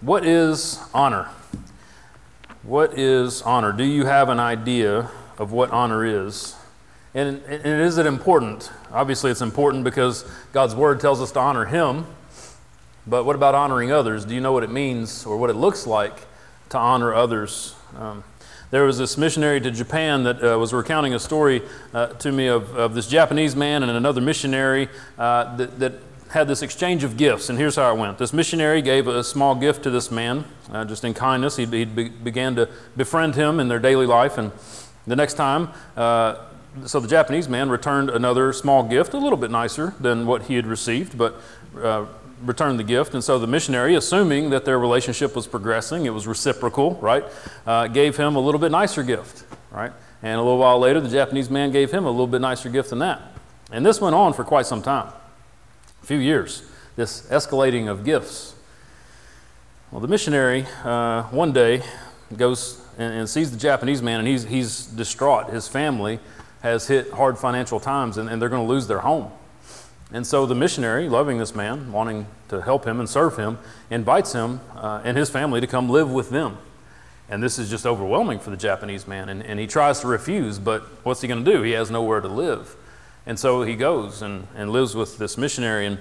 What is honor? What is honor? Do you have an idea of what honor is? And, and is it important? Obviously, it's important because God's Word tells us to honor Him. But what about honoring others? Do you know what it means or what it looks like to honor others? Um, there was this missionary to Japan that uh, was recounting a story uh, to me of, of this Japanese man and another missionary uh, that, that had this exchange of gifts, and here's how it went. This missionary gave a small gift to this man, uh, just in kindness. He, he be, began to befriend him in their daily life, and the next time, uh, so the Japanese man returned another small gift, a little bit nicer than what he had received, but uh, returned the gift. And so the missionary, assuming that their relationship was progressing, it was reciprocal, right, uh, gave him a little bit nicer gift, right? And a little while later, the Japanese man gave him a little bit nicer gift than that. And this went on for quite some time few years, this escalating of gifts. Well, the missionary uh, one day goes and, and, sees the Japanese man, and he's, he's distraught. His family has hit hard financial times, and, and they're going to lose their home. And so the missionary, loving this man, wanting to help him and serve him, invites him uh, and his family to come live with them. And this is just overwhelming for the Japanese man. And, and he tries to refuse, but what's he going to do? He has nowhere to live. And so he goes and, and lives with this missionary. And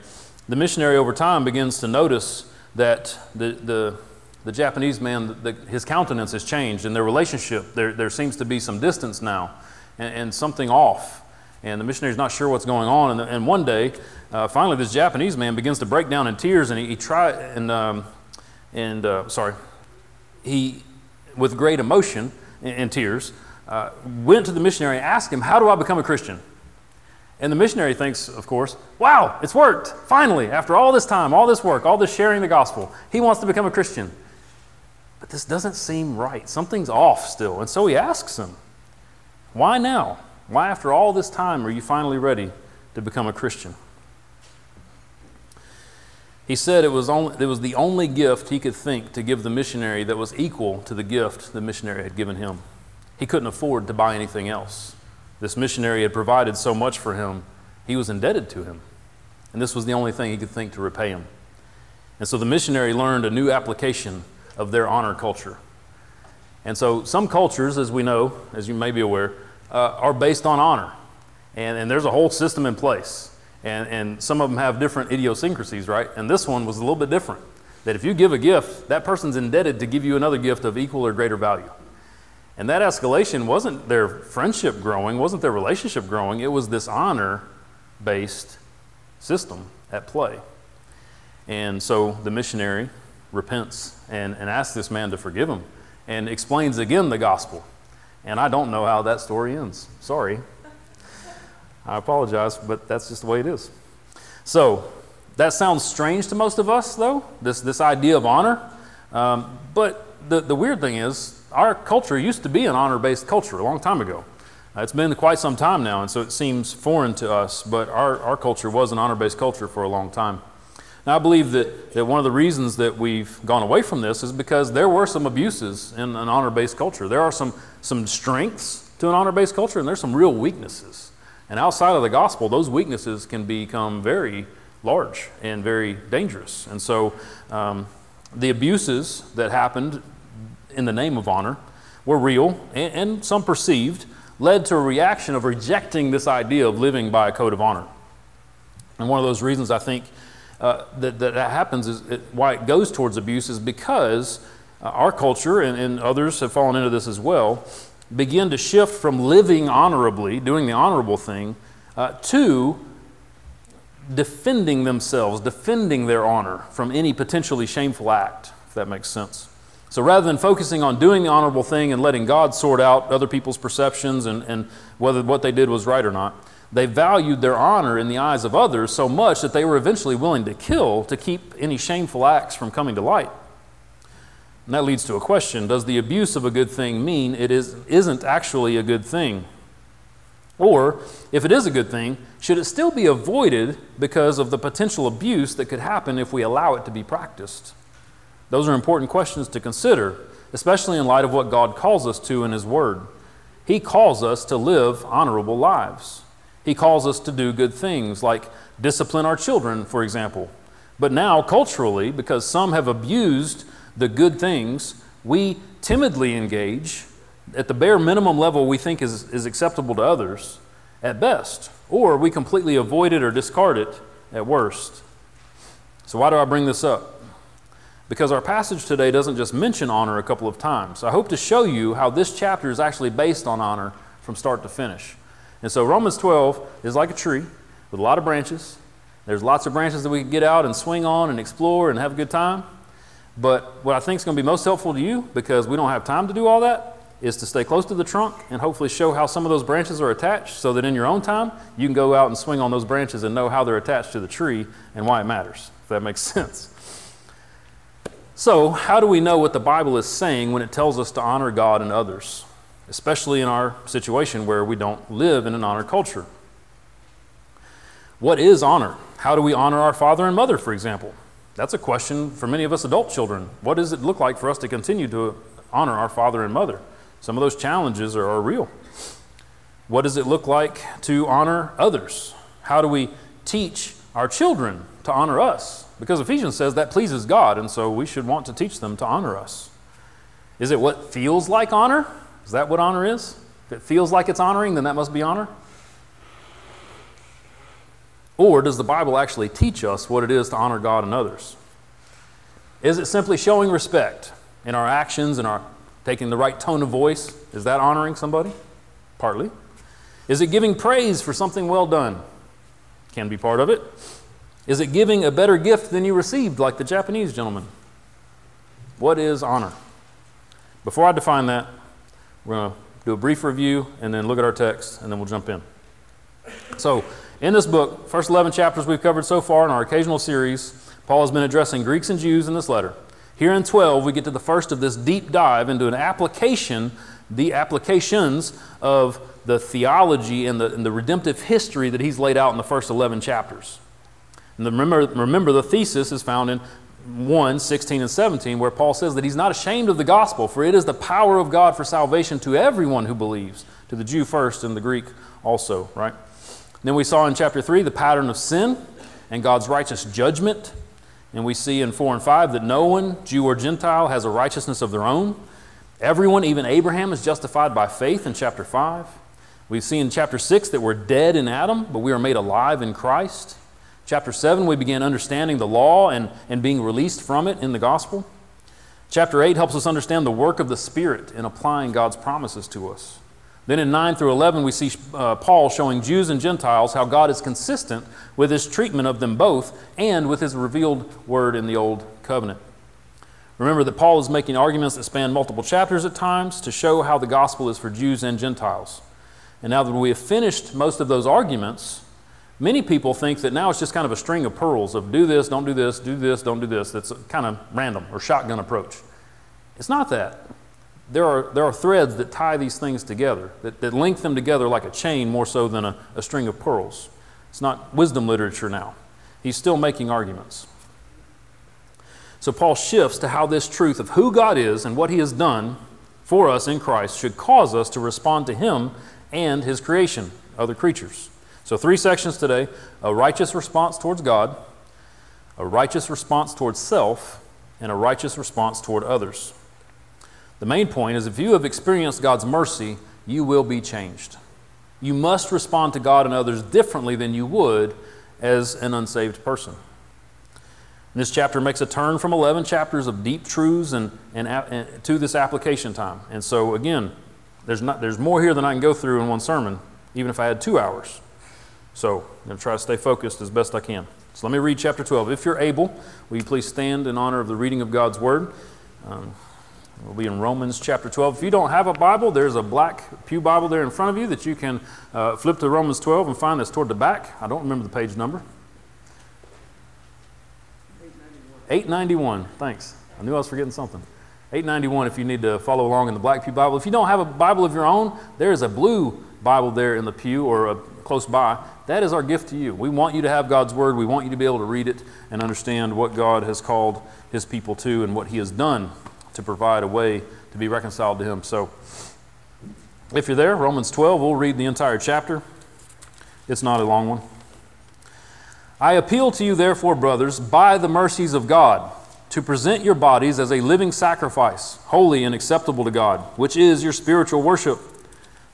the missionary, over time, begins to notice that the, the, the Japanese man, the, his countenance has changed in their relationship. There, there seems to be some distance now and, and something off. And the missionary's not sure what's going on. And, and one day, uh, finally, this Japanese man begins to break down in tears, and he, he tried, and, um, and uh, sorry, he, with great emotion and, tears, uh, went to the missionary and asked him, How do I become a Christian? And the missionary thinks, of course, wow, it's worked. Finally, after all this time, all this work, all this sharing the gospel, he wants to become a Christian. But this doesn't seem right. Something's off still. And so he asks him, Why now? Why, after all this time, are you finally ready to become a Christian? He said it was, only, it was the only gift he could think to give the missionary that was equal to the gift the missionary had given him. He couldn't afford to buy anything else. This missionary had provided so much for him, he was indebted to him. And this was the only thing he could think to repay him. And so the missionary learned a new application of their honor culture. And so some cultures, as we know, as you may be aware, uh, are based on honor. And, and there's a whole system in place. And, and some of them have different idiosyncrasies, right? And this one was a little bit different. That if you give a gift, that person's indebted to give you another gift of equal or greater value. And that escalation wasn't their friendship growing, wasn't their relationship growing, it was this honor based system at play. And so the missionary repents and, and asks this man to forgive him and explains again the gospel. And I don't know how that story ends. Sorry. I apologize, but that's just the way it is. So, that sounds strange to most of us, though, this, this idea of honor. Um, but the, the weird thing is, our culture used to be an honor based culture a long time ago. Uh, it's been quite some time now, and so it seems foreign to us, but our, our culture was an honor based culture for a long time. Now, I believe that, that one of the reasons that we've gone away from this is because there were some abuses in an honor based culture. There are some, some strengths to an honor based culture, and there's some real weaknesses. And outside of the gospel, those weaknesses can become very large and very dangerous. And so, um, the abuses that happened in the name of honor were real and, and some perceived, led to a reaction of rejecting this idea of living by a code of honor. And one of those reasons I think uh, that, that happens is it, why it goes towards abuse is because uh, our culture and, and others have fallen into this as well begin to shift from living honorably, doing the honorable thing, uh, to defending themselves, defending their honor from any potentially shameful act, if that makes sense. So rather than focusing on doing the honorable thing and letting God sort out other people's perceptions and, and whether what they did was right or not, they valued their honor in the eyes of others so much that they were eventually willing to kill to keep any shameful acts from coming to light. And that leads to a question Does the abuse of a good thing mean it is, isn't actually a good thing? Or, if it is a good thing, should it still be avoided because of the potential abuse that could happen if we allow it to be practiced? Those are important questions to consider, especially in light of what God calls us to in His Word. He calls us to live honorable lives. He calls us to do good things, like discipline our children, for example. But now, culturally, because some have abused the good things, we timidly engage at the bare minimum level we think is, is acceptable to others at best, or we completely avoid it or discard it at worst. So, why do I bring this up? Because our passage today doesn't just mention honor a couple of times. I hope to show you how this chapter is actually based on honor from start to finish. And so, Romans 12 is like a tree with a lot of branches. There's lots of branches that we can get out and swing on and explore and have a good time. But what I think is going to be most helpful to you, because we don't have time to do all that, is to stay close to the trunk and hopefully show how some of those branches are attached so that in your own time you can go out and swing on those branches and know how they're attached to the tree and why it matters, if that makes sense. So, how do we know what the Bible is saying when it tells us to honor God and others, especially in our situation where we don't live in an honor culture? What is honor? How do we honor our father and mother, for example? That's a question for many of us adult children. What does it look like for us to continue to honor our father and mother? Some of those challenges are, are real. What does it look like to honor others? How do we teach our children to honor us? Because Ephesians says that pleases God, and so we should want to teach them to honor us. Is it what feels like honor? Is that what honor is? If it feels like it's honoring, then that must be honor? Or does the Bible actually teach us what it is to honor God and others? Is it simply showing respect in our actions and our taking the right tone of voice. Is that honoring somebody? Partly. Is it giving praise for something well done? Can be part of it. Is it giving a better gift than you received, like the Japanese gentleman? What is honor? Before I define that, we're going to do a brief review and then look at our text, and then we'll jump in. So, in this book, first 11 chapters we've covered so far in our occasional series, Paul has been addressing Greeks and Jews in this letter. Here in 12, we get to the first of this deep dive into an application, the applications of the theology and the, and the redemptive history that he's laid out in the first 11 chapters. And remember, remember, the thesis is found in 1 16 and 17, where Paul says that he's not ashamed of the gospel, for it is the power of God for salvation to everyone who believes, to the Jew first and the Greek also, right? Then we saw in chapter 3 the pattern of sin and God's righteous judgment and we see in 4 and 5 that no one, Jew or Gentile, has a righteousness of their own. Everyone, even Abraham, is justified by faith in chapter 5. We see in chapter 6 that we're dead in Adam, but we are made alive in Christ. Chapter 7, we begin understanding the law and, and being released from it in the gospel. Chapter 8 helps us understand the work of the Spirit in applying God's promises to us. Then in 9 through 11, we see uh, Paul showing Jews and Gentiles how God is consistent with his treatment of them both and with his revealed word in the Old Covenant. Remember that Paul is making arguments that span multiple chapters at times to show how the gospel is for Jews and Gentiles. And now that we have finished most of those arguments, many people think that now it's just kind of a string of pearls of do this, don't do this, do this, don't do this. That's kind of random or shotgun approach. It's not that there are, there are threads that tie these things together, that, that link them together like a chain more so than a, a string of pearls. It's not wisdom literature now. He's still making arguments. So Paul shifts to how this truth of who God is and what he has done for us in Christ should cause us to respond to him and his creation, other creatures. So, three sections today a righteous response towards God, a righteous response towards self, and a righteous response toward others. The main point is if you have experienced God's mercy, you will be changed. You must respond to God and others differently than you would as an unsaved person. This chapter makes a turn from 11 chapters of deep truths and, and, and, to this application time. And so, again, there's, not, there's more here than I can go through in one sermon, even if I had two hours. So, I'm going to try to stay focused as best I can. So, let me read chapter 12. If you're able, will you please stand in honor of the reading of God's Word? Um, We'll be in Romans chapter 12. If you don't have a Bible, there's a black Pew Bible there in front of you that you can uh, flip to Romans 12 and find that's toward the back. I don't remember the page number. 891. 891. Thanks. I knew I was forgetting something. 891 if you need to follow along in the black Pew Bible. If you don't have a Bible of your own, there is a blue Bible there in the pew or close by. That is our gift to you. We want you to have God's Word. We want you to be able to read it and understand what God has called His people to and what He has done to provide a way to be reconciled to Him. So, if you're there, Romans 12, we'll read the entire chapter. It's not a long one. I appeal to you, therefore, brothers, by the mercies of God, to present your bodies as a living sacrifice, holy and acceptable to God, which is your spiritual worship.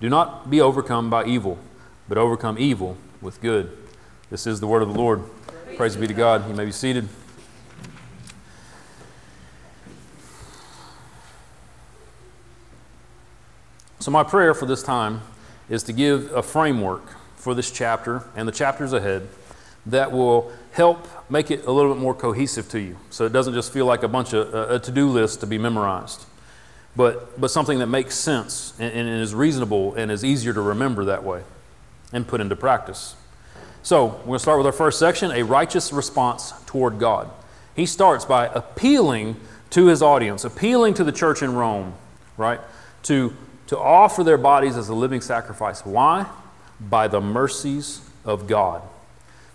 Do not be overcome by evil, but overcome evil with good. This is the word of the Lord. Praise be to God. You may be seated. So, my prayer for this time is to give a framework for this chapter and the chapters ahead that will help make it a little bit more cohesive to you so it doesn't just feel like a bunch of a to-do list to be memorized but but something that makes sense and, and is reasonable and is easier to remember that way and put into practice. So we're going to start with our first section a righteous response toward god. He starts by appealing to his audience appealing to the church in rome right? To to offer their bodies as a living sacrifice. Why? By the mercies of god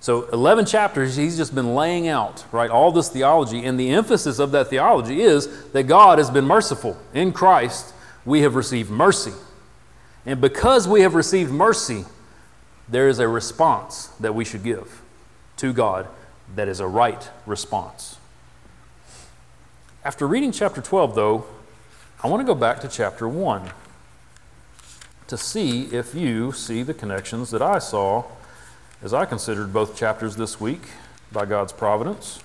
so 11 chapters, he's just been laying out, right, all this theology. And the emphasis of that theology is that God has been merciful. In Christ, we have received mercy. And because we have received mercy, there is a response that we should give to God that is a right response. After reading chapter 12, though, I want to go back to chapter 1 to see if you see the connections that I saw as I considered both chapters this week by God's providence.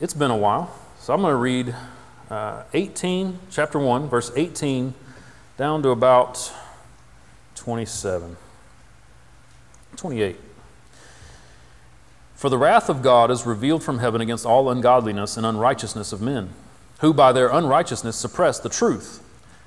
It's been a while, so I'm going to read uh, 18, chapter 1, verse 18, down to about 27. 28. For the wrath of God is revealed from heaven against all ungodliness and unrighteousness of men, who by their unrighteousness suppress the truth.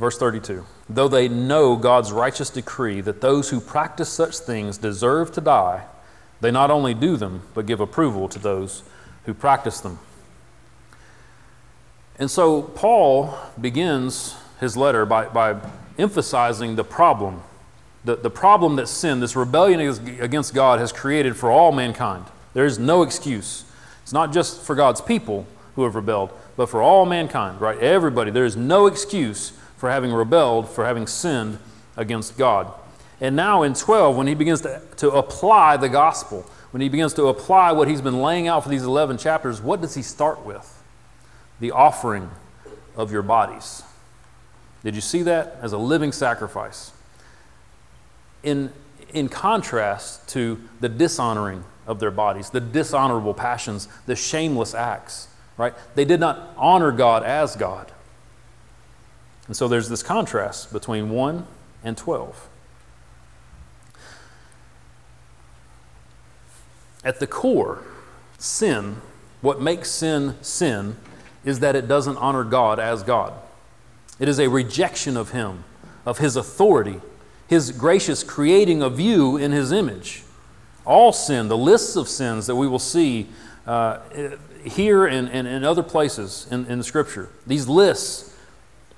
Verse 32 Though they know God's righteous decree that those who practice such things deserve to die, they not only do them, but give approval to those who practice them. And so Paul begins his letter by, by emphasizing the problem, the, the problem that sin, this rebellion against God, has created for all mankind. There is no excuse. It's not just for God's people who have rebelled, but for all mankind, right? Everybody. There is no excuse for having rebelled, for having sinned against God. And now in 12, when he begins to, to apply the gospel, when he begins to apply what he's been laying out for these 11 chapters, what does he start with? The offering of your bodies. Did you see that? As a living sacrifice. In, in contrast to the dishonoring of their bodies, the dishonorable passions, the shameless acts, right? They did not honor God as God. And so there's this contrast between 1 and 12. At the core, sin, what makes sin sin, is that it doesn't honor God as God. It is a rejection of Him, of His authority, His gracious creating of you in His image. All sin, the lists of sins that we will see uh, here and, and other places in, in the Scripture, these lists,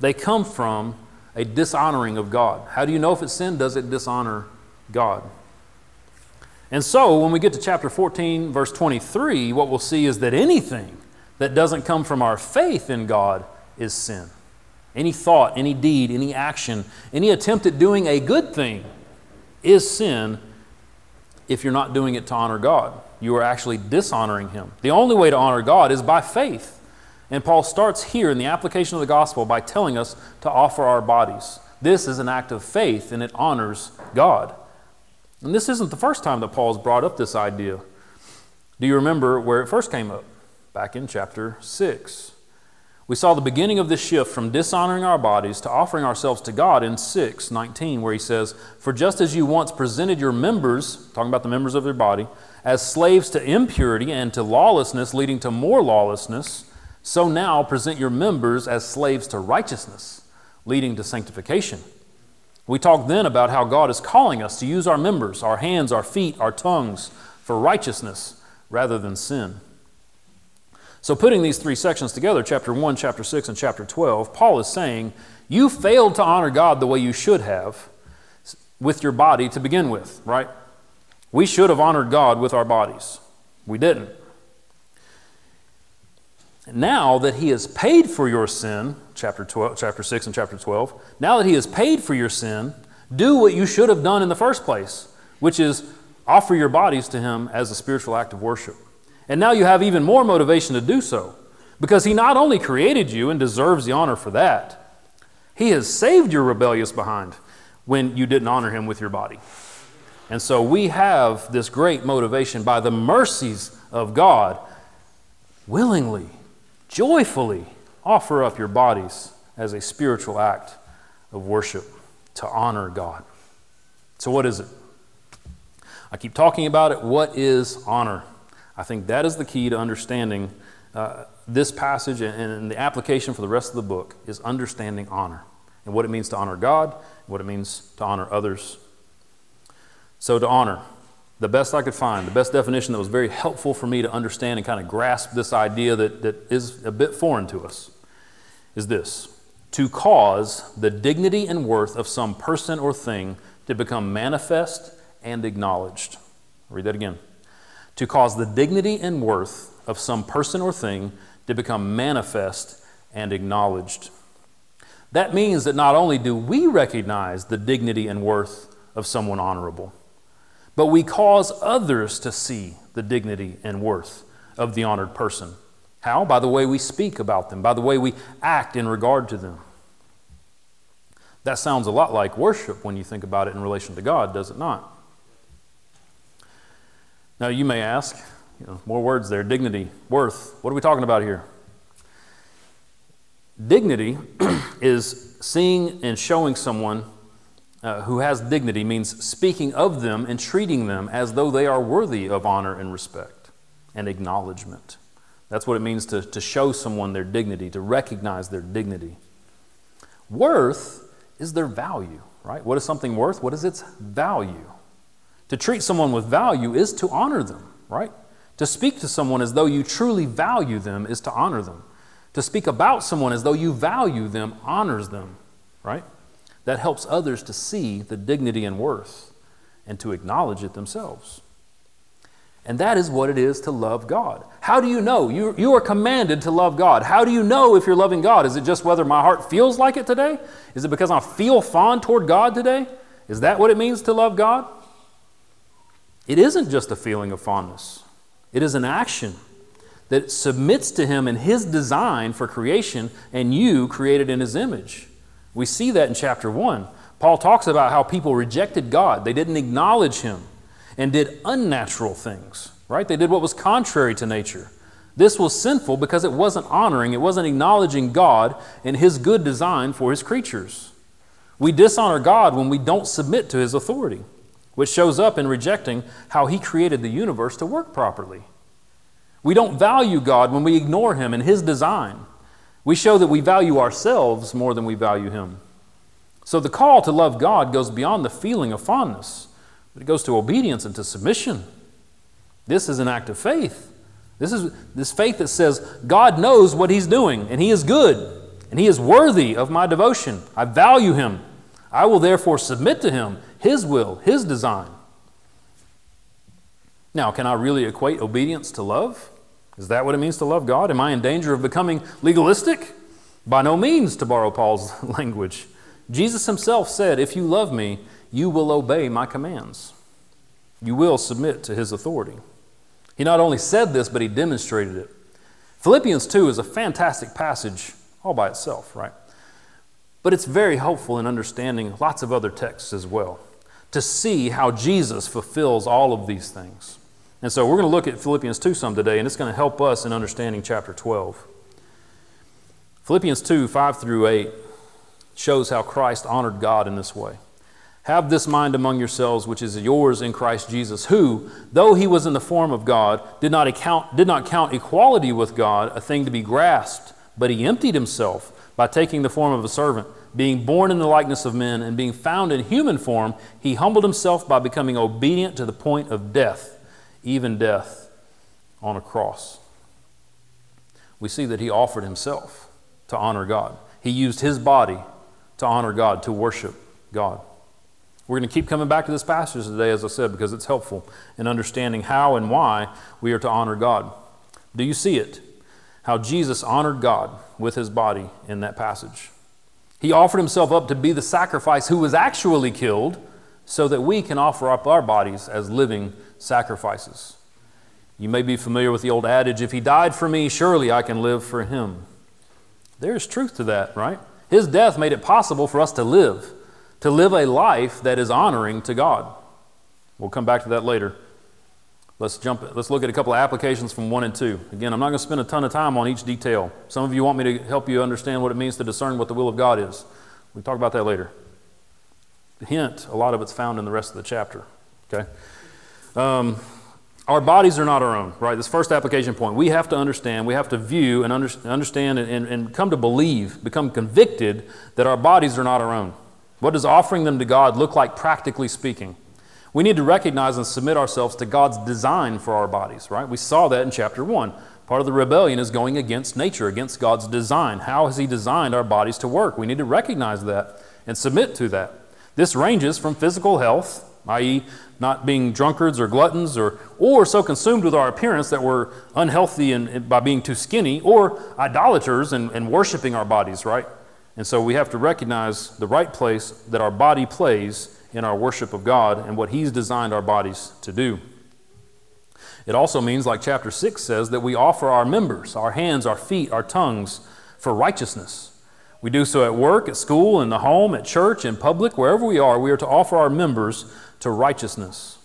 they come from a dishonoring of God. How do you know if it's sin? Does it dishonor God? And so, when we get to chapter 14, verse 23, what we'll see is that anything that doesn't come from our faith in God is sin. Any thought, any deed, any action, any attempt at doing a good thing is sin if you're not doing it to honor God. You are actually dishonoring Him. The only way to honor God is by faith. And Paul starts here in the application of the gospel by telling us to offer our bodies. This is an act of faith and it honors God. And this isn't the first time that Paul's brought up this idea. Do you remember where it first came up? Back in chapter 6. We saw the beginning of this shift from dishonoring our bodies to offering ourselves to God in 6 19, where he says, For just as you once presented your members, talking about the members of your body, as slaves to impurity and to lawlessness, leading to more lawlessness, so now present your members as slaves to righteousness, leading to sanctification. We talked then about how God is calling us to use our members, our hands, our feet, our tongues, for righteousness rather than sin. So, putting these three sections together, chapter 1, chapter 6, and chapter 12, Paul is saying, You failed to honor God the way you should have with your body to begin with, right? We should have honored God with our bodies. We didn't. Now that he has paid for your sin, chapter, 12, chapter 6 and chapter 12, now that he has paid for your sin, do what you should have done in the first place, which is offer your bodies to him as a spiritual act of worship. And now you have even more motivation to do so, because he not only created you and deserves the honor for that, he has saved your rebellious behind when you didn't honor him with your body. And so we have this great motivation by the mercies of God willingly joyfully offer up your bodies as a spiritual act of worship to honor God. So, what is it? I keep talking about it. What is honor? I think that is the key to understanding uh, this passage and, and the application for the rest of the book is understanding honor and what it means to honor God, and what it means to honor others. So, to honor, the best I could find, the best definition that was very helpful for me to understand and kind of grasp this idea that, that is a bit foreign to us, is this to cause the dignity and worth of some person or thing to become manifest and acknowledged. I'll read that again. To cause the dignity and worth of some person or thing to become manifest and acknowledged. That means that not only do we recognize the dignity and worth of someone honorable, but we cause others to see the dignity and worth of the honored person. How? By the way we speak about them, by the way we act in regard to them. That sounds a lot like worship when you think about it in relation to God, does it not? Now, you may ask, you know, more words there dignity, worth. What are we talking about here? Dignity is seeing and showing someone uh, who has dignity means speaking of them and treating them as though they are worthy of honor and respect and acknowledgement. That's what it means to, to show someone their dignity, to recognize their dignity. Worth is their value, right? What is something worth? What is its value? To treat someone with value is to honor them, right? To speak to someone as though you truly value them is to honor them. To speak about someone as though you value them honors them, right? That helps others to see the dignity and worth and to acknowledge it themselves. And that is what it is to love God. How do you know? You, you are commanded to love God. How do you know if you're loving God? Is it just whether my heart feels like it today? Is it because I feel fond toward God today? Is that what it means to love God? It isn't just a feeling of fondness, it is an action that submits to Him and His design for creation and you created in His image. We see that in chapter 1. Paul talks about how people rejected God, they didn't acknowledge Him and did unnatural things, right? They did what was contrary to nature. This was sinful because it wasn't honoring, it wasn't acknowledging God and His good design for His creatures. We dishonor God when we don't submit to His authority, which shows up in rejecting how He created the universe to work properly. We don't value God when we ignore Him and His design. We show that we value ourselves more than we value Him. So the call to love God goes beyond the feeling of fondness. But it goes to obedience and to submission. This is an act of faith. This is this faith that says, God knows what He's doing, and He is good, and He is worthy of my devotion. I value Him. I will therefore submit to Him, His will, His design. Now, can I really equate obedience to love? Is that what it means to love God? Am I in danger of becoming legalistic? By no means, to borrow Paul's language. Jesus himself said, If you love me, you will obey my commands. You will submit to his authority. He not only said this, but he demonstrated it. Philippians 2 is a fantastic passage all by itself, right? But it's very helpful in understanding lots of other texts as well to see how Jesus fulfills all of these things. And so we're going to look at Philippians 2 some today, and it's going to help us in understanding chapter 12. Philippians 2 5 through 8 shows how Christ honored God in this way. Have this mind among yourselves, which is yours in Christ Jesus, who, though he was in the form of God, did not, account, did not count equality with God a thing to be grasped, but he emptied himself by taking the form of a servant. Being born in the likeness of men and being found in human form, he humbled himself by becoming obedient to the point of death, even death on a cross. We see that he offered himself to honor God. He used his body to honor God, to worship God. We're going to keep coming back to this passage today, as I said, because it's helpful in understanding how and why we are to honor God. Do you see it? How Jesus honored God with his body in that passage. He offered himself up to be the sacrifice who was actually killed so that we can offer up our bodies as living sacrifices. You may be familiar with the old adage if he died for me, surely I can live for him. There's truth to that, right? His death made it possible for us to live to live a life that is honoring to God. We'll come back to that later. Let's jump. Let's look at a couple of applications from one and two. Again, I'm not going to spend a ton of time on each detail. Some of you want me to help you understand what it means to discern what the will of God is. We talk about that later. The hint, a lot of it's found in the rest of the chapter. Okay. Um, our bodies are not our own, right? This first application point. We have to understand, we have to view and under, understand and, and, and come to believe, become convicted that our bodies are not our own. What does offering them to God look like, practically speaking? We need to recognize and submit ourselves to God's design for our bodies, right? We saw that in chapter 1. Part of the rebellion is going against nature, against God's design. How has He designed our bodies to work? We need to recognize that and submit to that. This ranges from physical health, i.e., not being drunkards or gluttons, or, or so consumed with our appearance that we're unhealthy and, by being too skinny, or idolaters and, and worshiping our bodies, right? And so we have to recognize the right place that our body plays in our worship of God and what He's designed our bodies to do. It also means, like chapter 6 says, that we offer our members, our hands, our feet, our tongues, for righteousness. We do so at work, at school, in the home, at church, in public, wherever we are, we are to offer our members to righteousness.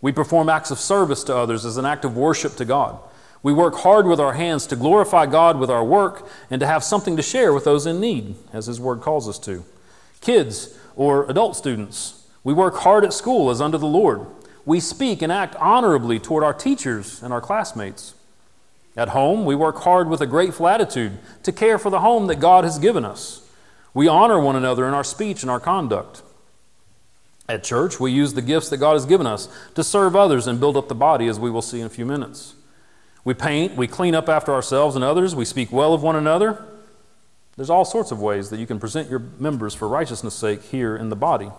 We perform acts of service to others as an act of worship to God. We work hard with our hands to glorify God with our work and to have something to share with those in need, as His Word calls us to. Kids or adult students, we work hard at school as under the Lord. We speak and act honorably toward our teachers and our classmates. At home, we work hard with a grateful attitude to care for the home that God has given us. We honor one another in our speech and our conduct. At church, we use the gifts that God has given us to serve others and build up the body, as we will see in a few minutes. We paint, we clean up after ourselves and others, we speak well of one another. There's all sorts of ways that you can present your members for righteousness' sake here in the body.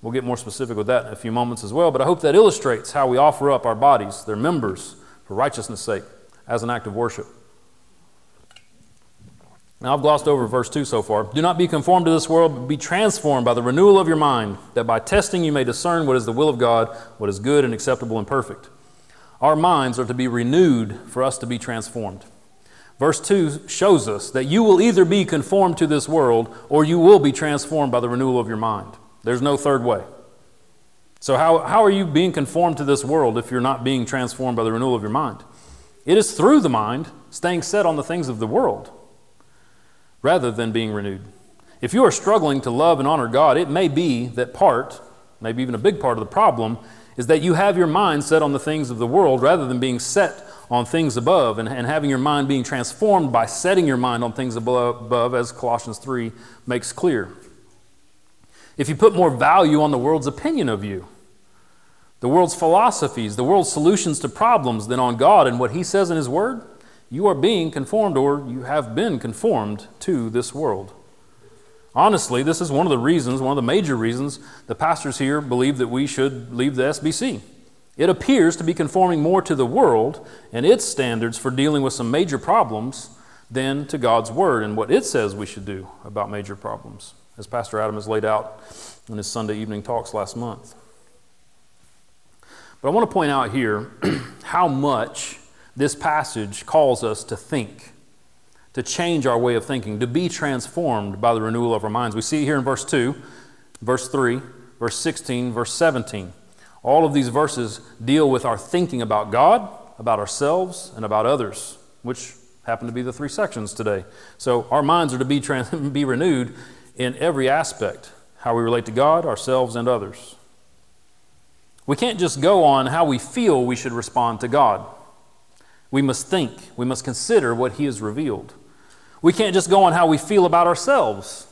We'll get more specific with that in a few moments as well, but I hope that illustrates how we offer up our bodies, their members, for righteousness' sake as an act of worship. Now, I've glossed over verse 2 so far. Do not be conformed to this world, but be transformed by the renewal of your mind, that by testing you may discern what is the will of God, what is good and acceptable and perfect. Our minds are to be renewed for us to be transformed. Verse 2 shows us that you will either be conformed to this world or you will be transformed by the renewal of your mind. There's no third way. So, how, how are you being conformed to this world if you're not being transformed by the renewal of your mind? It is through the mind, staying set on the things of the world, rather than being renewed. If you are struggling to love and honor God, it may be that part, maybe even a big part of the problem, is that you have your mind set on the things of the world rather than being set on things above and, and having your mind being transformed by setting your mind on things above, above, as Colossians 3 makes clear. If you put more value on the world's opinion of you, the world's philosophies, the world's solutions to problems than on God and what He says in His Word, you are being conformed or you have been conformed to this world. Honestly, this is one of the reasons, one of the major reasons, the pastors here believe that we should leave the SBC. It appears to be conforming more to the world and its standards for dealing with some major problems than to God's Word and what it says we should do about major problems, as Pastor Adam has laid out in his Sunday evening talks last month. But I want to point out here how much this passage calls us to think, to change our way of thinking, to be transformed by the renewal of our minds. We see here in verse 2, verse 3, verse 16, verse 17. All of these verses deal with our thinking about God, about ourselves, and about others, which happen to be the three sections today. So our minds are to be, trans- be renewed in every aspect how we relate to God, ourselves, and others. We can't just go on how we feel we should respond to God. We must think, we must consider what He has revealed. We can't just go on how we feel about ourselves.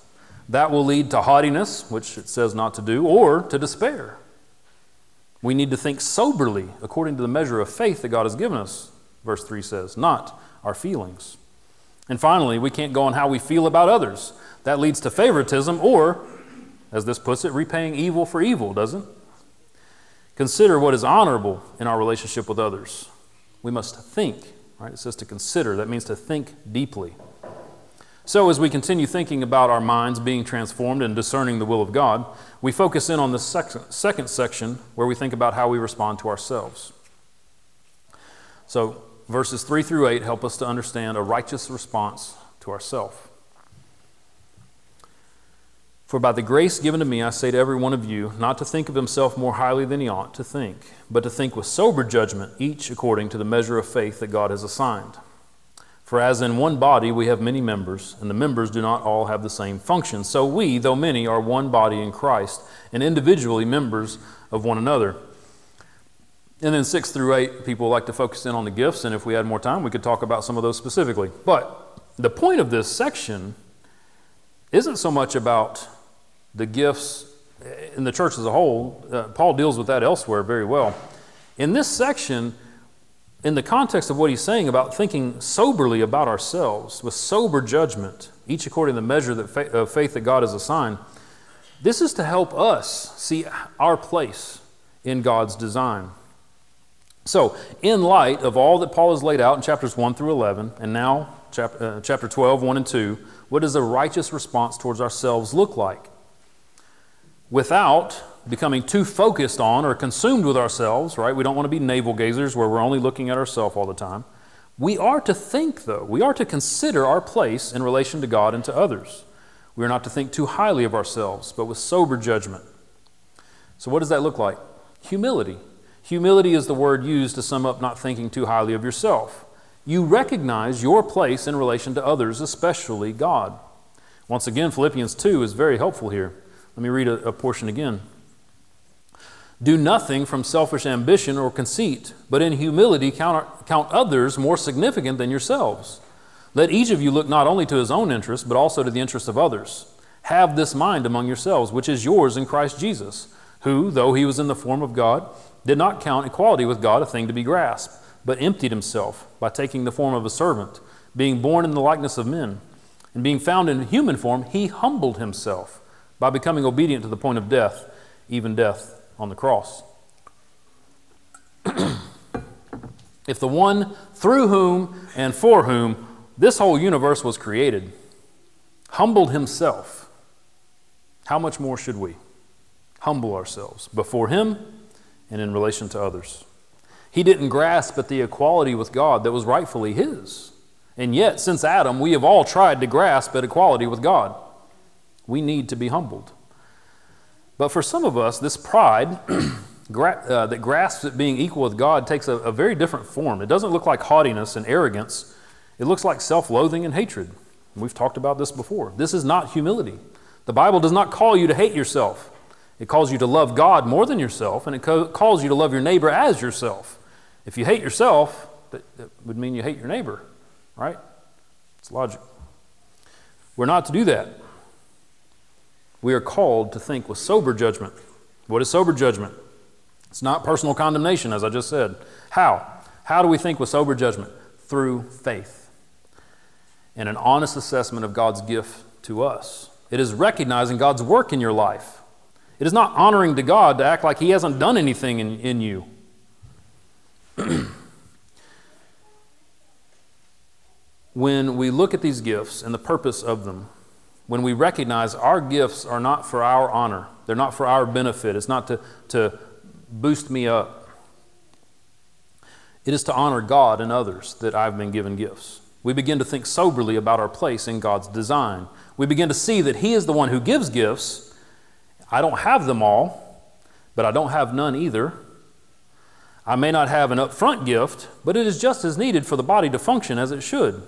That will lead to haughtiness, which it says not to do, or to despair. We need to think soberly according to the measure of faith that God has given us, verse 3 says, not our feelings. And finally, we can't go on how we feel about others. That leads to favoritism, or, as this puts it, repaying evil for evil, doesn't it? Consider what is honorable in our relationship with others. We must think, right? It says to consider. That means to think deeply. So, as we continue thinking about our minds being transformed and discerning the will of God, we focus in on the second section where we think about how we respond to ourselves. So, verses 3 through 8 help us to understand a righteous response to ourself. For by the grace given to me, I say to every one of you, not to think of himself more highly than he ought to think, but to think with sober judgment, each according to the measure of faith that God has assigned. For as in one body we have many members, and the members do not all have the same function, so we, though many, are one body in Christ, and individually members of one another. And then six through eight, people like to focus in on the gifts, and if we had more time, we could talk about some of those specifically. But the point of this section isn't so much about the gifts in the church as a whole. Uh, Paul deals with that elsewhere very well. In this section, in the context of what he's saying about thinking soberly about ourselves, with sober judgment, each according to the measure that fa- of faith that God has assigned, this is to help us see our place in God's design. So, in light of all that Paul has laid out in chapters 1 through 11, and now chap- uh, chapter 12, 1 and 2, what does a righteous response towards ourselves look like? Without becoming too focused on or consumed with ourselves, right? We don't want to be navel gazers where we're only looking at ourselves all the time. We are to think, though. We are to consider our place in relation to God and to others. We are not to think too highly of ourselves, but with sober judgment. So, what does that look like? Humility. Humility is the word used to sum up not thinking too highly of yourself. You recognize your place in relation to others, especially God. Once again, Philippians 2 is very helpful here. Let me read a, a portion again. Do nothing from selfish ambition or conceit, but in humility count, count others more significant than yourselves. Let each of you look not only to his own interest, but also to the interest of others. Have this mind among yourselves, which is yours in Christ Jesus, who, though he was in the form of God, did not count equality with God a thing to be grasped, but emptied himself by taking the form of a servant, being born in the likeness of men. And being found in human form, he humbled himself by becoming obedient to the point of death, even death on the cross. if the one through whom and for whom this whole universe was created humbled himself, how much more should we humble ourselves before him and in relation to others? He didn't grasp at the equality with God that was rightfully his. And yet, since Adam, we have all tried to grasp at equality with God. We need to be humbled. But for some of us, this pride uh, that grasps at being equal with God takes a, a very different form. It doesn't look like haughtiness and arrogance, it looks like self loathing and hatred. We've talked about this before. This is not humility. The Bible does not call you to hate yourself. It calls you to love God more than yourself, and it co- calls you to love your neighbor as yourself. If you hate yourself, that, that would mean you hate your neighbor, right? It's logic. We're not to do that. We are called to think with sober judgment. What is sober judgment? It's not personal condemnation, as I just said. How? How do we think with sober judgment? Through faith and an honest assessment of God's gift to us. It is recognizing God's work in your life. It is not honoring to God to act like He hasn't done anything in, in you. when we look at these gifts and the purpose of them, when we recognize our gifts are not for our honor, they're not for our benefit, it's not to, to boost me up. It is to honor God and others that I've been given gifts. We begin to think soberly about our place in God's design. We begin to see that He is the one who gives gifts. I don't have them all, but I don't have none either. I may not have an upfront gift, but it is just as needed for the body to function as it should.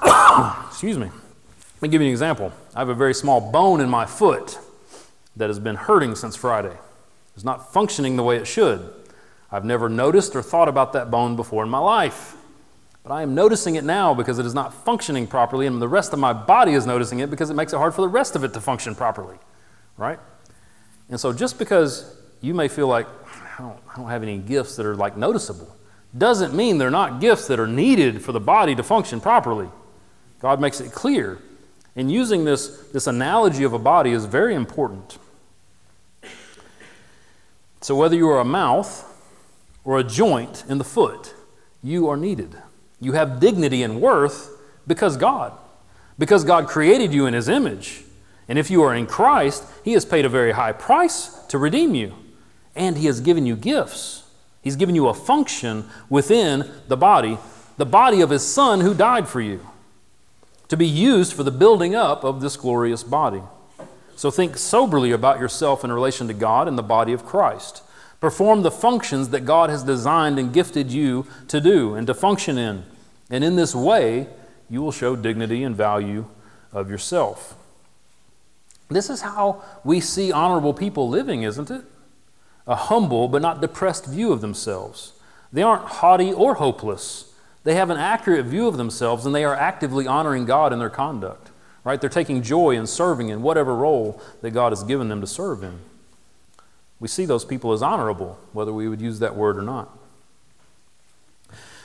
Excuse me. Let me give you an example. I have a very small bone in my foot that has been hurting since Friday. It's not functioning the way it should. I've never noticed or thought about that bone before in my life. But I am noticing it now because it is not functioning properly, and the rest of my body is noticing it because it makes it hard for the rest of it to function properly. Right? And so just because you may feel like, I don't, I don't have any gifts that are like noticeable, doesn't mean they're not gifts that are needed for the body to function properly. God makes it clear. And using this, this analogy of a body is very important. So, whether you are a mouth or a joint in the foot, you are needed. You have dignity and worth because God, because God created you in His image. And if you are in Christ, He has paid a very high price to redeem you, and He has given you gifts. He's given you a function within the body, the body of His Son who died for you, to be used for the building up of this glorious body. So think soberly about yourself in relation to God and the body of Christ. Perform the functions that God has designed and gifted you to do and to function in. And in this way, you will show dignity and value of yourself. This is how we see honorable people living, isn't it? A humble but not depressed view of themselves. They aren't haughty or hopeless. They have an accurate view of themselves and they are actively honoring God in their conduct right? They're taking joy in serving in whatever role that God has given them to serve in. We see those people as honorable, whether we would use that word or not.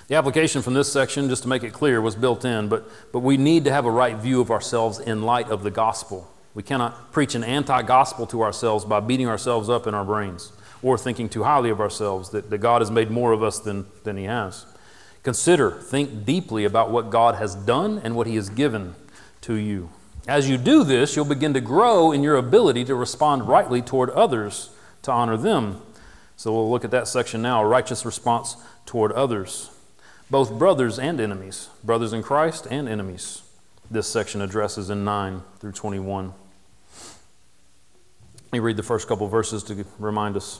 The application from this section, just to make it clear, was built in, but, but we need to have a right view of ourselves in light of the gospel. We cannot preach an anti gospel to ourselves by beating ourselves up in our brains or thinking too highly of ourselves, that, that God has made more of us than, than He has. Consider, think deeply about what God has done and what He has given to you. As you do this, you'll begin to grow in your ability to respond rightly toward others to honor them. So we'll look at that section now righteous response toward others, both brothers and enemies, brothers in Christ and enemies. This section addresses in 9 through 21. Let me read the first couple verses to remind us.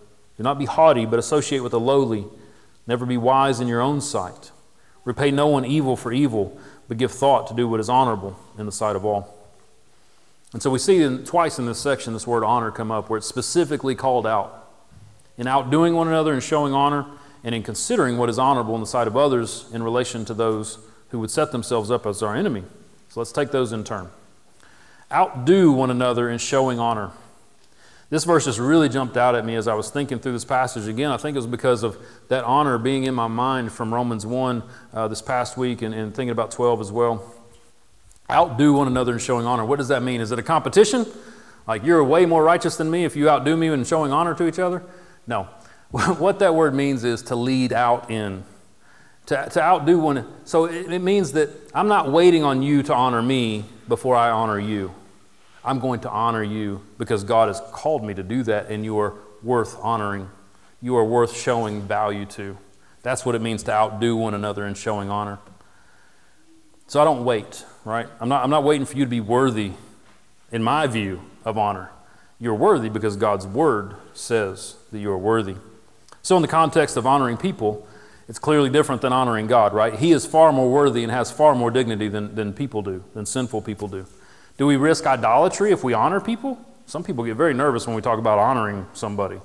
Do not be haughty, but associate with the lowly. Never be wise in your own sight. Repay no one evil for evil, but give thought to do what is honorable in the sight of all. And so we see in, twice in this section this word honor come up, where it's specifically called out. In outdoing one another and showing honor, and in considering what is honorable in the sight of others in relation to those who would set themselves up as our enemy. So let's take those in turn. Outdo one another in showing honor. This verse just really jumped out at me as I was thinking through this passage again. I think it was because of that honor being in my mind from Romans 1 uh, this past week and, and thinking about 12 as well. Outdo one another in showing honor. What does that mean? Is it a competition? Like you're way more righteous than me if you outdo me in showing honor to each other? No. what that word means is to lead out in. To, to outdo one. So it, it means that I'm not waiting on you to honor me before I honor you. I'm going to honor you because God has called me to do that, and you are worth honoring. You are worth showing value to. That's what it means to outdo one another in showing honor. So I don't wait, right? I'm not, I'm not waiting for you to be worthy, in my view, of honor. You're worthy because God's word says that you are worthy. So, in the context of honoring people, it's clearly different than honoring God, right? He is far more worthy and has far more dignity than, than people do, than sinful people do. Do we risk idolatry if we honor people? Some people get very nervous when we talk about honoring somebody,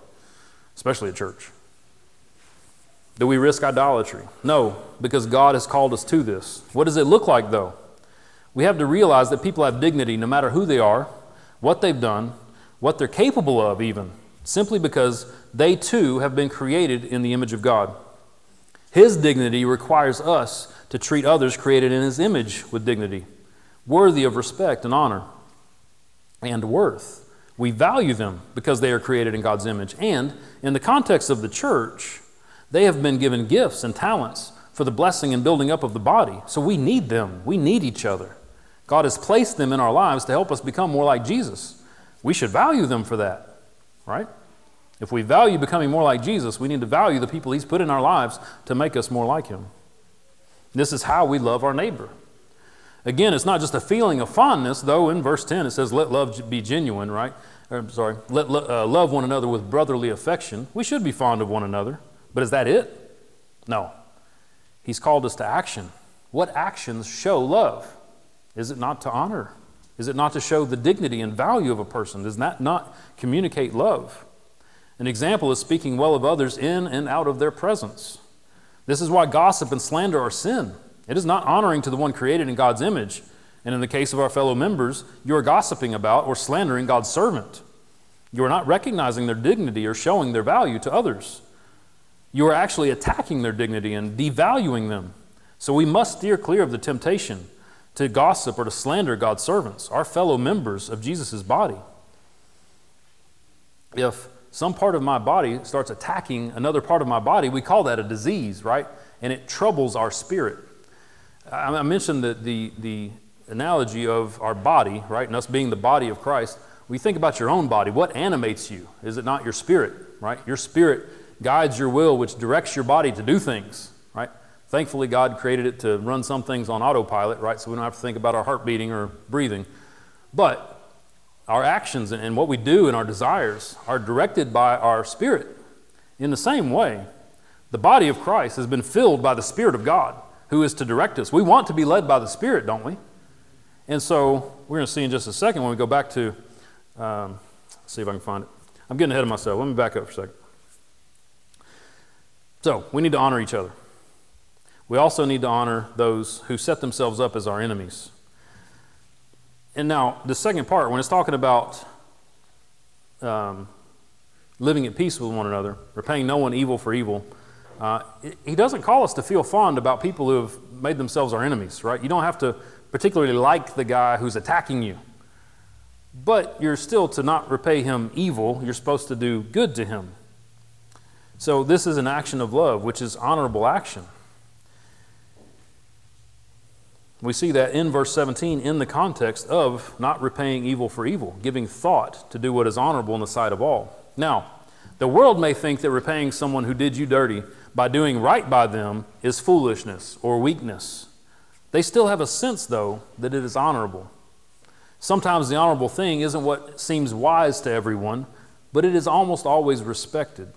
especially at church. Do we risk idolatry? No, because God has called us to this. What does it look like, though? We have to realize that people have dignity no matter who they are, what they've done, what they're capable of, even, simply because they too have been created in the image of God. His dignity requires us to treat others created in His image with dignity, worthy of respect and honor and worth. We value them because they are created in God's image. And in the context of the church, they have been given gifts and talents for the blessing and building up of the body. So we need them. We need each other. God has placed them in our lives to help us become more like Jesus. We should value them for that, right? If we value becoming more like Jesus, we need to value the people He's put in our lives to make us more like Him. This is how we love our neighbor. Again, it's not just a feeling of fondness, though in verse 10 it says, let love be genuine, right? Or, I'm sorry, let uh, love one another with brotherly affection. We should be fond of one another. But is that it? No. He's called us to action. What actions show love? Is it not to honor? Is it not to show the dignity and value of a person? Does that not communicate love? An example is speaking well of others in and out of their presence. This is why gossip and slander are sin. It is not honoring to the one created in God's image. And in the case of our fellow members, you are gossiping about or slandering God's servant. You are not recognizing their dignity or showing their value to others you are actually attacking their dignity and devaluing them. So we must steer clear of the temptation to gossip or to slander God's servants, our fellow members of Jesus' body. If some part of my body starts attacking another part of my body, we call that a disease, right? And it troubles our spirit. I mentioned the, the, the analogy of our body, right? And us being the body of Christ. We think about your own body. What animates you? Is it not your spirit, right? Your spirit guides your will, which directs your body to do things, right? Thankfully, God created it to run some things on autopilot, right? So we don't have to think about our heart beating or breathing. But our actions and what we do and our desires are directed by our spirit. In the same way, the body of Christ has been filled by the Spirit of God who is to direct us. We want to be led by the Spirit, don't we? And so we're going to see in just a second when we go back to, um, see if I can find it. I'm getting ahead of myself. Let me back up for a second. So, we need to honor each other. We also need to honor those who set themselves up as our enemies. And now, the second part, when it's talking about um, living at peace with one another, repaying no one evil for evil, uh, he doesn't call us to feel fond about people who have made themselves our enemies, right? You don't have to particularly like the guy who's attacking you. But you're still to not repay him evil, you're supposed to do good to him. So, this is an action of love, which is honorable action. We see that in verse 17 in the context of not repaying evil for evil, giving thought to do what is honorable in the sight of all. Now, The world may think that repaying someone who did you dirty by doing right by them is foolishness or weakness. They still have a sense, though, that it is honorable. Sometimes the honorable thing isn't what seems wise to everyone, but it is almost always respected.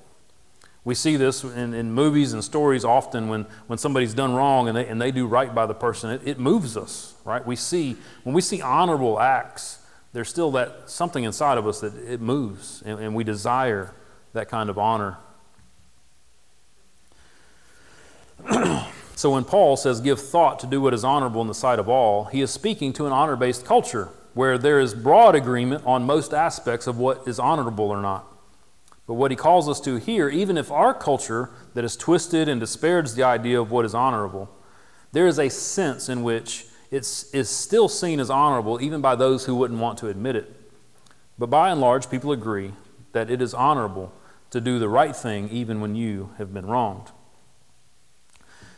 We see this in, in movies and stories often when, when somebody's done wrong and they, and they do right by the person. It, it moves us, right? We see, when we see honorable acts, there's still that something inside of us that it moves and, and we desire that kind of honor. So when Paul says, give thought to do what is honorable in the sight of all, he is speaking to an honor based culture where there is broad agreement on most aspects of what is honorable or not. But what he calls us to here, even if our culture that is twisted and disparages the idea of what is honorable, there is a sense in which it is still seen as honorable even by those who wouldn't want to admit it. But by and large, people agree that it is honorable to do the right thing even when you have been wronged.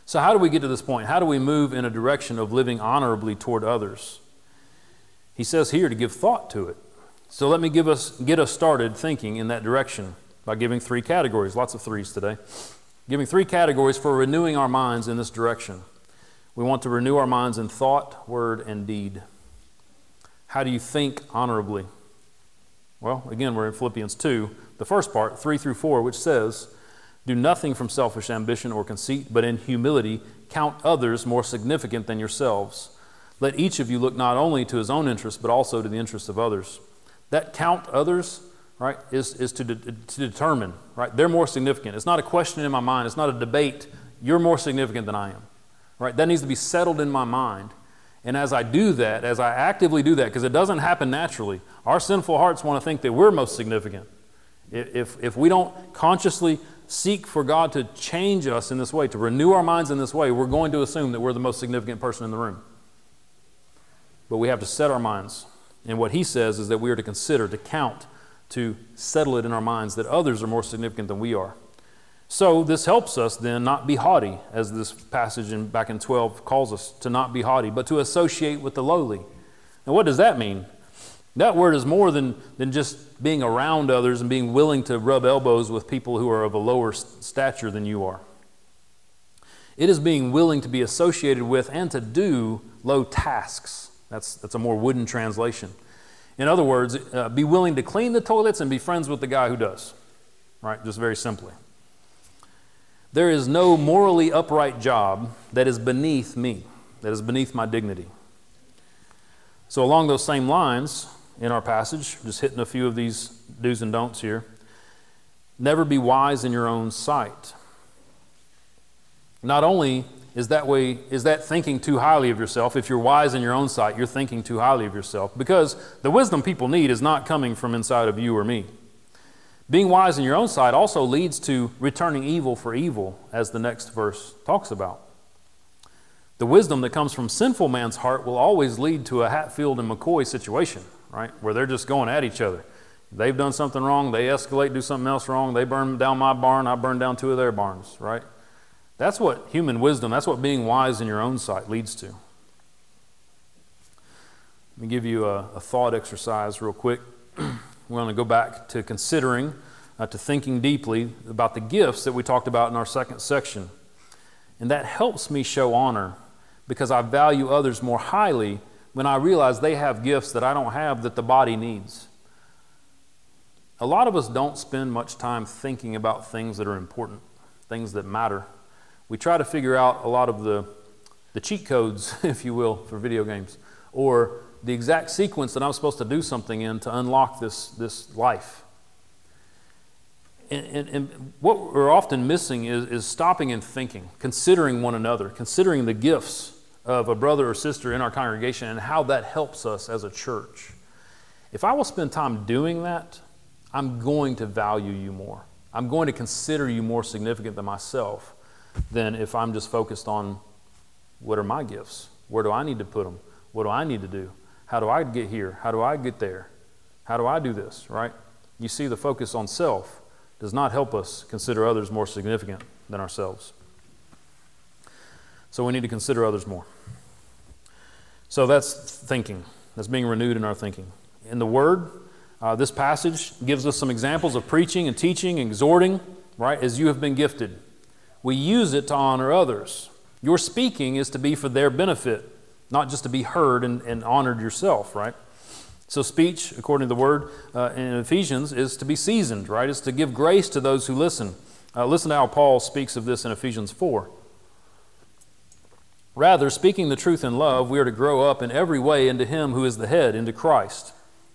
So, how do we get to this point? How do we move in a direction of living honorably toward others? He says here to give thought to it. So, let me give us, get us started thinking in that direction by giving three categories, lots of threes today. Giving three categories for renewing our minds in this direction. We want to renew our minds in thought, word, and deed. How do you think honorably? Well, again, we're in Philippians 2, the first part, 3 through 4, which says, Do nothing from selfish ambition or conceit, but in humility count others more significant than yourselves. Let each of you look not only to his own interests, but also to the interests of others. That count others, right, is, is to, de- to determine, right? They're more significant. It's not a question in my mind, it's not a debate. You're more significant than I am, right? That needs to be settled in my mind. And as I do that, as I actively do that, because it doesn't happen naturally, our sinful hearts want to think that we're most significant. If, if we don't consciously seek for God to change us in this way, to renew our minds in this way, we're going to assume that we're the most significant person in the room. But we have to set our minds. And what he says is that we are to consider, to count, to settle it in our minds that others are more significant than we are. So this helps us then not be haughty, as this passage in, back in 12 calls us to not be haughty, but to associate with the lowly. Now, what does that mean? That word is more than, than just being around others and being willing to rub elbows with people who are of a lower stature than you are. It is being willing to be associated with and to do low tasks. That's, that's a more wooden translation. In other words, uh, be willing to clean the toilets and be friends with the guy who does, right? Just very simply. There is no morally upright job that is beneath me, that is beneath my dignity. So, along those same lines, in our passage, just hitting a few of these do's and don'ts here. Never be wise in your own sight. Not only is that way is that thinking too highly of yourself if you're wise in your own sight you're thinking too highly of yourself because the wisdom people need is not coming from inside of you or me being wise in your own sight also leads to returning evil for evil as the next verse talks about the wisdom that comes from sinful man's heart will always lead to a hatfield and mccoy situation right? Where they're just going at each other. They've done something wrong, they escalate, do something else wrong, they burn down my barn, I burn down two of their barns, right? That's what human wisdom, that's what being wise in your own sight leads to. Let me give you a, a thought exercise real quick. We're going to go back to considering, uh, to thinking deeply about the gifts that we talked about in our second section. And that helps me show honor because I value others more highly when I realize they have gifts that I don't have that the body needs. A lot of us don't spend much time thinking about things that are important, things that matter. We try to figure out a lot of the, the cheat codes, if you will, for video games, or the exact sequence that I'm supposed to do something in to unlock this, this life. And, and, and, what we're often missing is, is stopping and thinking, considering one another, considering the gifts of a brother or sister in our congregation and how that helps us as a church. If I will spend time doing that, I'm going to value you more. I'm going to consider you more significant than myself than if I'm just focused on what are my gifts? Where do I need to put them? What do I need to do? How do I get here? How do I get there? How do I do this, right? You see, the focus on self does not help us consider others more significant than ourselves. So we need to consider others more. So that's thinking. That's being renewed in our thinking. In the Word, Uh, this passage gives us some examples of preaching and teaching and exhorting, right, as you have been gifted. We use it to honor others. Your speaking is to be for their benefit, not just to be heard and, and honored yourself, right? So, speech, according to the word uh, in Ephesians, is to be seasoned, right? Is to give grace to those who listen. Uh, listen to how Paul speaks of this in Ephesians 4. Rather, speaking the truth in love, we are to grow up in every way into Him who is the head, into Christ.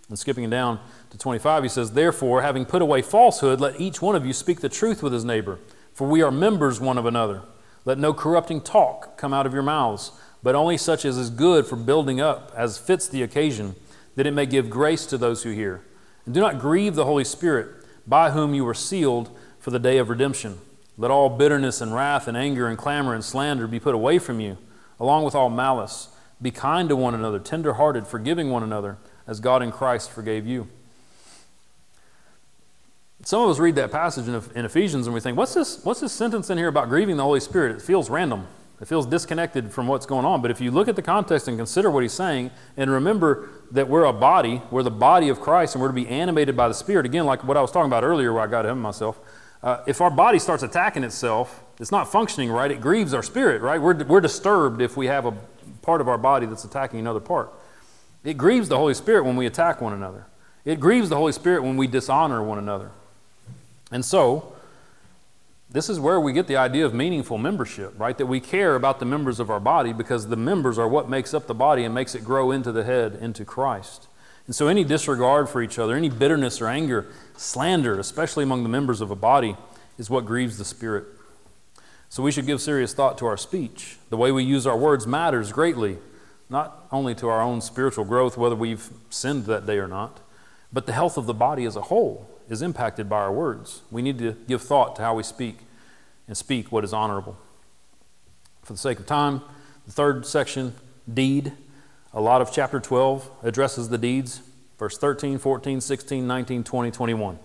And skipping down to 25, he says, Therefore, having put away falsehood, let each one of you speak the truth with his neighbor, for we are members one of another. Let no corrupting talk come out of your mouths, but only such as is good for building up, as fits the occasion, that it may give grace to those who hear. And do not grieve the Holy Spirit, by whom you were sealed for the day of redemption. Let all bitterness and wrath and anger and clamor and slander be put away from you along with all malice. Be kind to one another, tenderhearted, forgiving one another, as God in Christ forgave you. Some of us read that passage in, Ephesians and we think, what's this, what's this sentence in here about grieving the Holy Spirit? It feels random. It feels disconnected from what's going on. But if you look at the context and consider what he's saying, and remember that we're a body, we're the body of Christ, and we're to be animated by the Spirit, again, like what I was talking about earlier where I got of myself, uh, if our body starts attacking itself, it's not functioning right, it grieves our spirit, right? We're, we're disturbed if we have a part of our body that's attacking another part. It grieves the Holy Spirit when we attack one another. It grieves the Holy Spirit when we dishonor one another. And so, this is where we get the idea of meaningful membership, right? That we care about the members of our body because the members are what makes up the body and makes it grow into the head, into Christ. And so, any disregard for each other, any bitterness or anger, slander, especially among the members of a body, is what grieves the Spirit. So we should give serious thought to our speech. The way we use our words matters greatly, not only to our own spiritual growth, whether we've sinned that day or not, but the health of the body as a whole is impacted by our words. We need to give thought to how we speak and speak what is honorable. For the sake of time, the third section, deed. A lot of chapter 12 addresses the deeds. Verse 13, 14, 16, 19, 20, 21.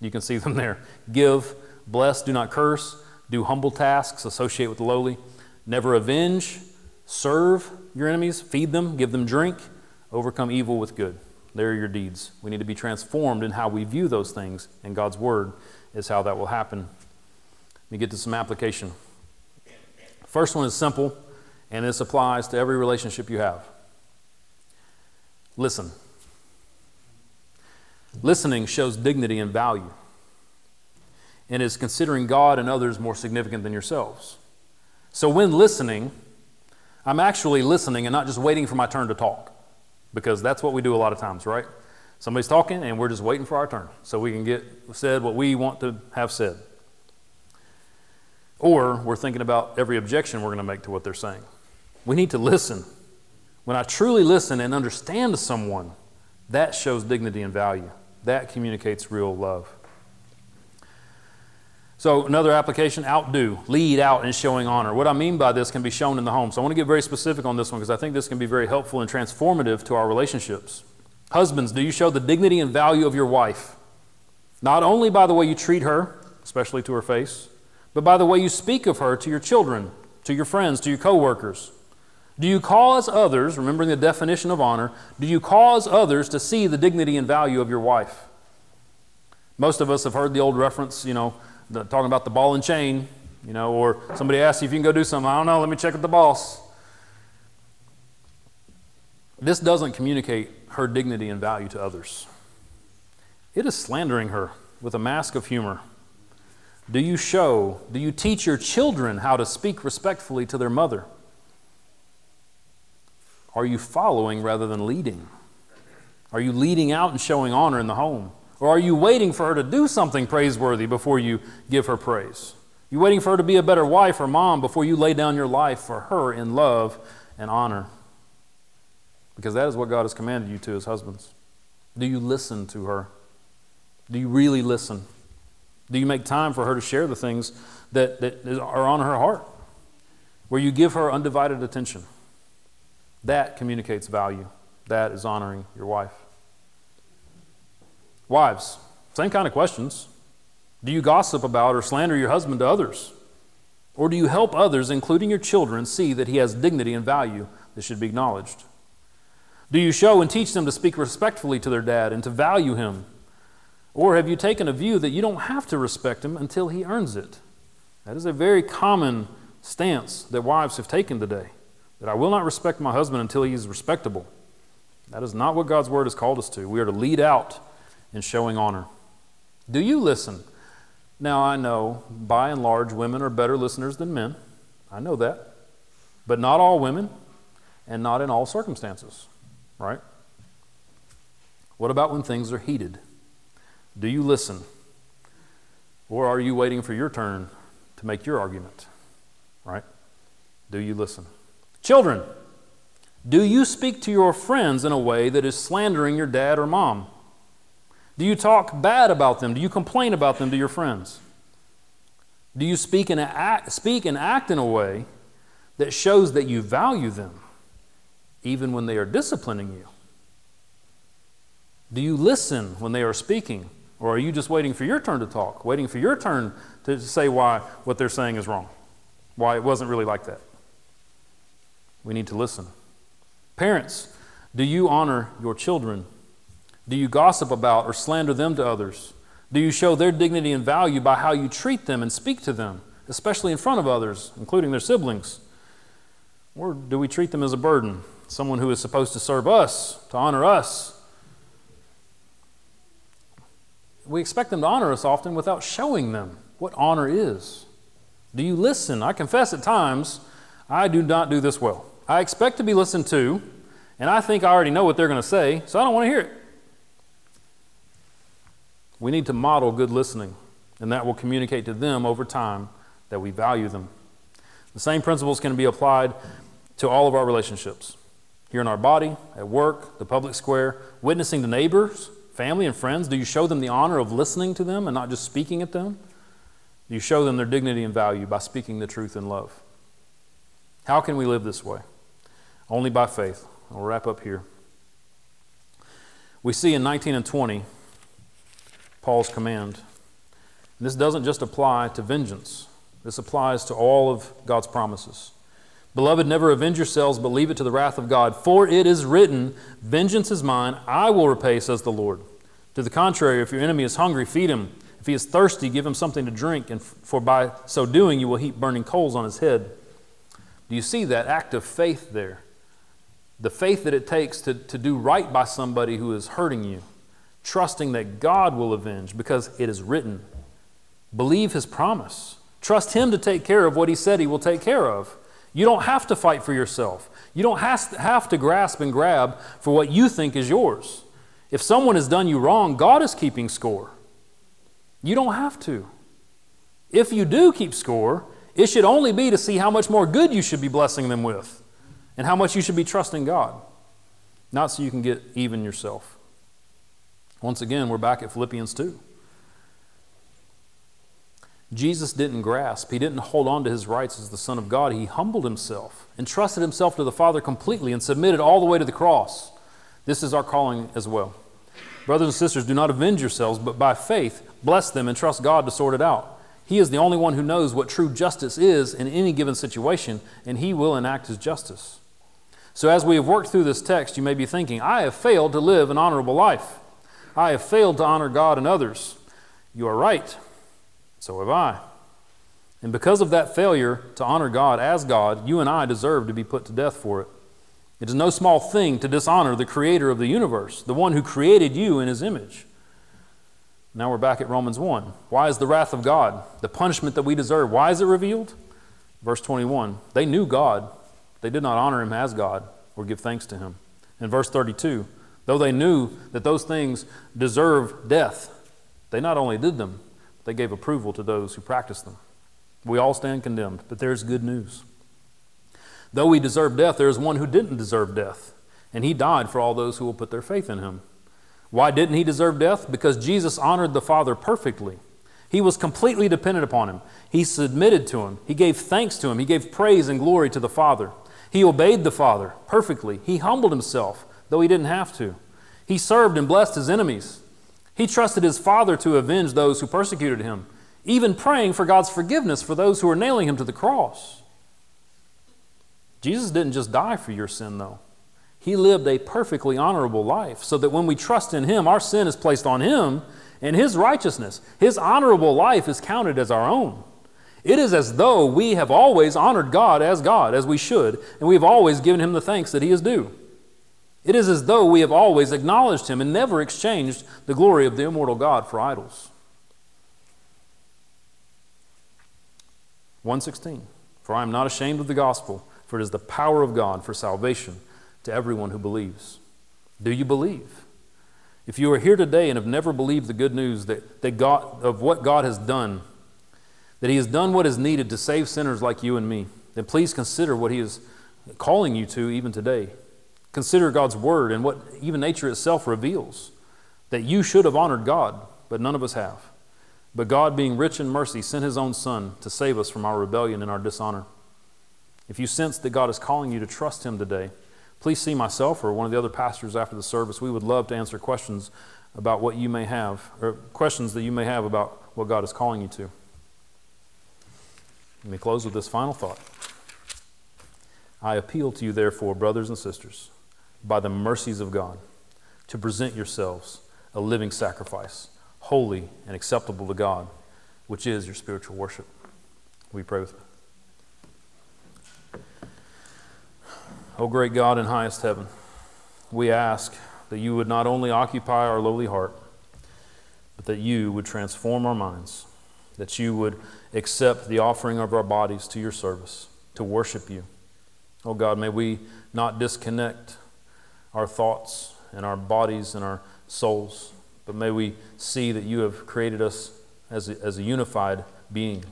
You can see them there. Give, bless, do not curse do humble tasks, associate with the lowly, never avenge, serve your enemies, feed them, give them drink, overcome evil with good. There are your deeds. We need to be transformed in how we view those things, and God's Word is how that will happen. Let me get to some application. First one is simple, and this applies to every relationship you have. Listen. Listening shows dignity and value and is considering God and others more significant than yourselves. So when listening, I'm actually listening and not just waiting for my turn to talk, because that's what we do a lot of times, right? Somebody's talking and we're just waiting for our turn so we can get said what we want to have said. Or we're thinking about every objection we're going to make to what they're saying. We need to listen. When I truly listen and understand someone, that shows dignity and value. That communicates real love. So, another application outdo, lead out in showing honor. What I mean by this can be shown in the home. So, I want to get very specific on this one because I think this can be very helpful and transformative to our relationships. Husbands, do you show the dignity and value of your wife? Not only by the way you treat her, especially to her face, but by the way you speak of her to your children, to your friends, to your coworkers. Do you cause others, remembering the definition of honor, do you cause others to see the dignity and value of your wife? Most of us have heard the old reference, you know, the, talking about the ball and chain, you know, or somebody asks you if you can go do something. I don't know, let me check with the boss. This doesn't communicate her dignity and value to others. It is slandering her with a mask of humor. Do you show, do you teach your children how to speak respectfully to their mother? Are you following rather than leading? Are you leading out and showing honor in the home? Or are you waiting for her to do something praiseworthy before you give her praise? You waiting for her to be a better wife or mom before you lay down your life for her in love and honor? Because that is what God has commanded you to as husbands. Do you listen to her? Do you really listen? Do you make time for her to share the things that, that are on her heart? Where you give her undivided attention. That communicates value. That is honoring your wife. Wives, same kind of questions. Do you gossip about or slander your husband to others? Or do you help others, including your children, see that he has dignity and value that should be acknowledged? Do you show and teach them to speak respectfully to their dad and to value him? Or have you taken a view that you don't have to respect him until he earns it? That is a very common stance that wives have taken today that I will not respect my husband until he is respectable. That is not what God's word has called us to. We are to lead out in showing honor. Do you listen? Now, I know by and large women are better listeners than men. I know that. But not all women and not in all circumstances, right? What about when things are heated? Do you listen? Or are you waiting for your turn to make your argument? Right? Do you listen? Children, do you speak to your friends in a way that is slandering your dad or mom? Do you talk bad about them? Do you complain about them to your friends? Do you speak and act, speak and act in a way that shows that you value them, even when they are disciplining you? Do you listen when they are speaking? Or are you just waiting for your turn to talk, waiting for your turn to say why what they're saying is wrong, why it wasn't really like that? We need to listen. Parents, do you honor your children? Do you gossip about or slander them to others? Do you show their dignity and value by how you treat them and speak to them, especially in front of others, including their siblings? Or do we treat them as a burden, someone who is supposed to serve us, to honor us, we expect them to honor us often without showing them what honor is. Do you listen? I confess at times I do not do this well. I expect to be listened to, and I think I already know what they're going to say, so I don't want to hear it. We need to model good listening, and that will communicate to them over time that we value them. The same principles can be applied to all of our relationships here in our body, at work, the public square, witnessing to neighbors, family and friends? Do you show them the honor of listening to them and not just speaking at them? Do you show them their dignity and value by speaking the truth in love? How can we live this way? Only by faith. I'll wrap up here. We see in 19 and 20 Paul's command. This doesn't just apply to vengeance, this applies to all of God's promises. Beloved, never avenge yourselves, but leave it to the wrath of God. For it is written, Vengeance is mine, I will repay, says the Lord. To the contrary, if your enemy is hungry, feed him. If he is thirsty, give him something to drink, and for by so doing you will heap burning coals on his head. Do you see that act of faith there? The faith that it takes to, to do right by somebody who is hurting you, trusting that God will avenge because it is written. Believe his promise. Trust him to take care of what he said he will take care of. You don't have to fight for yourself. You don't have to grasp and grab for what you think is yours. If someone has done you wrong, God is keeping score. You don't have to. If you do keep score, it should only be to see how much more good you should be blessing them with and how much you should be trusting God, not so you can get even yourself. Once again, we're back at Philippians 2. Jesus didn't grasp, he didn't hold on to his rights as the Son of God. He humbled himself, entrusted himself to the Father completely, and submitted all the way to the cross. This is our calling as well. Brothers and sisters, do not avenge yourselves, but by faith bless them and trust God to sort it out. He is the only one who knows what true justice is in any given situation, and He will enact His justice. So, as we have worked through this text, you may be thinking, I have failed to live an honorable life. I have failed to honor God and others. You are right. So have I. And because of that failure to honor God as God, you and I deserve to be put to death for it. It is no small thing to dishonor the creator of the universe, the one who created you in his image. Now we're back at Romans 1. Why is the wrath of God, the punishment that we deserve, why is it revealed? Verse 21 They knew God, they did not honor him as God or give thanks to him. In verse 32, though they knew that those things deserve death, they not only did them, they gave approval to those who practiced them. We all stand condemned, but there's good news. Though we deserve death, there is one who didn't deserve death, and he died for all those who will put their faith in him. Why didn't he deserve death? Because Jesus honored the Father perfectly. He was completely dependent upon him. He submitted to him. He gave thanks to him. He gave praise and glory to the Father. He obeyed the Father perfectly. He humbled himself, though he didn't have to. He served and blessed his enemies. He trusted his Father to avenge those who persecuted him, even praying for God's forgiveness for those who were nailing him to the cross. Jesus didn't just die for your sin, though. He lived a perfectly honorable life so that when we trust in Him, our sin is placed on Him and His righteousness. His honorable life is counted as our own. It is as though we have always honored God as God, as we should, and we have always given Him the thanks that He is due. It is as though we have always acknowledged Him and never exchanged the glory of the immortal God for idols. 116 For I am not ashamed of the gospel, for it is the power of God for salvation to everyone who believes. Do you believe? If you are here today and have never believed the good news that, that God, of what God has done, that He has done what is needed to save sinners like you and me, then please consider what He is calling you to even today. Consider God's word and what even nature itself reveals that you should have honored God, but none of us have. But God, being rich in mercy, sent His own Son to save us from our rebellion and our dishonor. If you sense that God is calling you to trust Him today, please see myself or one of the other pastors after the service. We would love to answer questions about what you may have, or questions that you may have about what God is calling you to. Let me close with this final thought. I appeal to you, therefore, brothers and sisters, by the mercies of God, to present yourselves a living sacrifice, holy and acceptable to God, which is your spiritual worship. We pray with me. O great God in highest heaven, we ask that you would not only occupy our lowly heart, but that you would transform our minds, that you would accept the offering of our bodies to your service, to worship you. Oh God, may we not disconnect our thoughts and our bodies and our souls, but may we see that you have created us as a, as a unified being,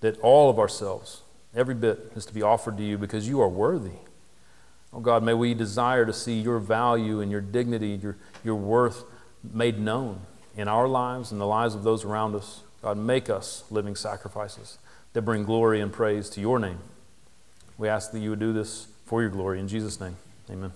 that all of ourselves, every bit, is to be offered to you because you are worthy. Oh God, may we desire to see your value and your dignity, your, your worth made known in our lives and the lives of those around us. God, make us living sacrifices that bring glory and praise to your name. We ask that you would do this for your glory. In Jesus' name, amen.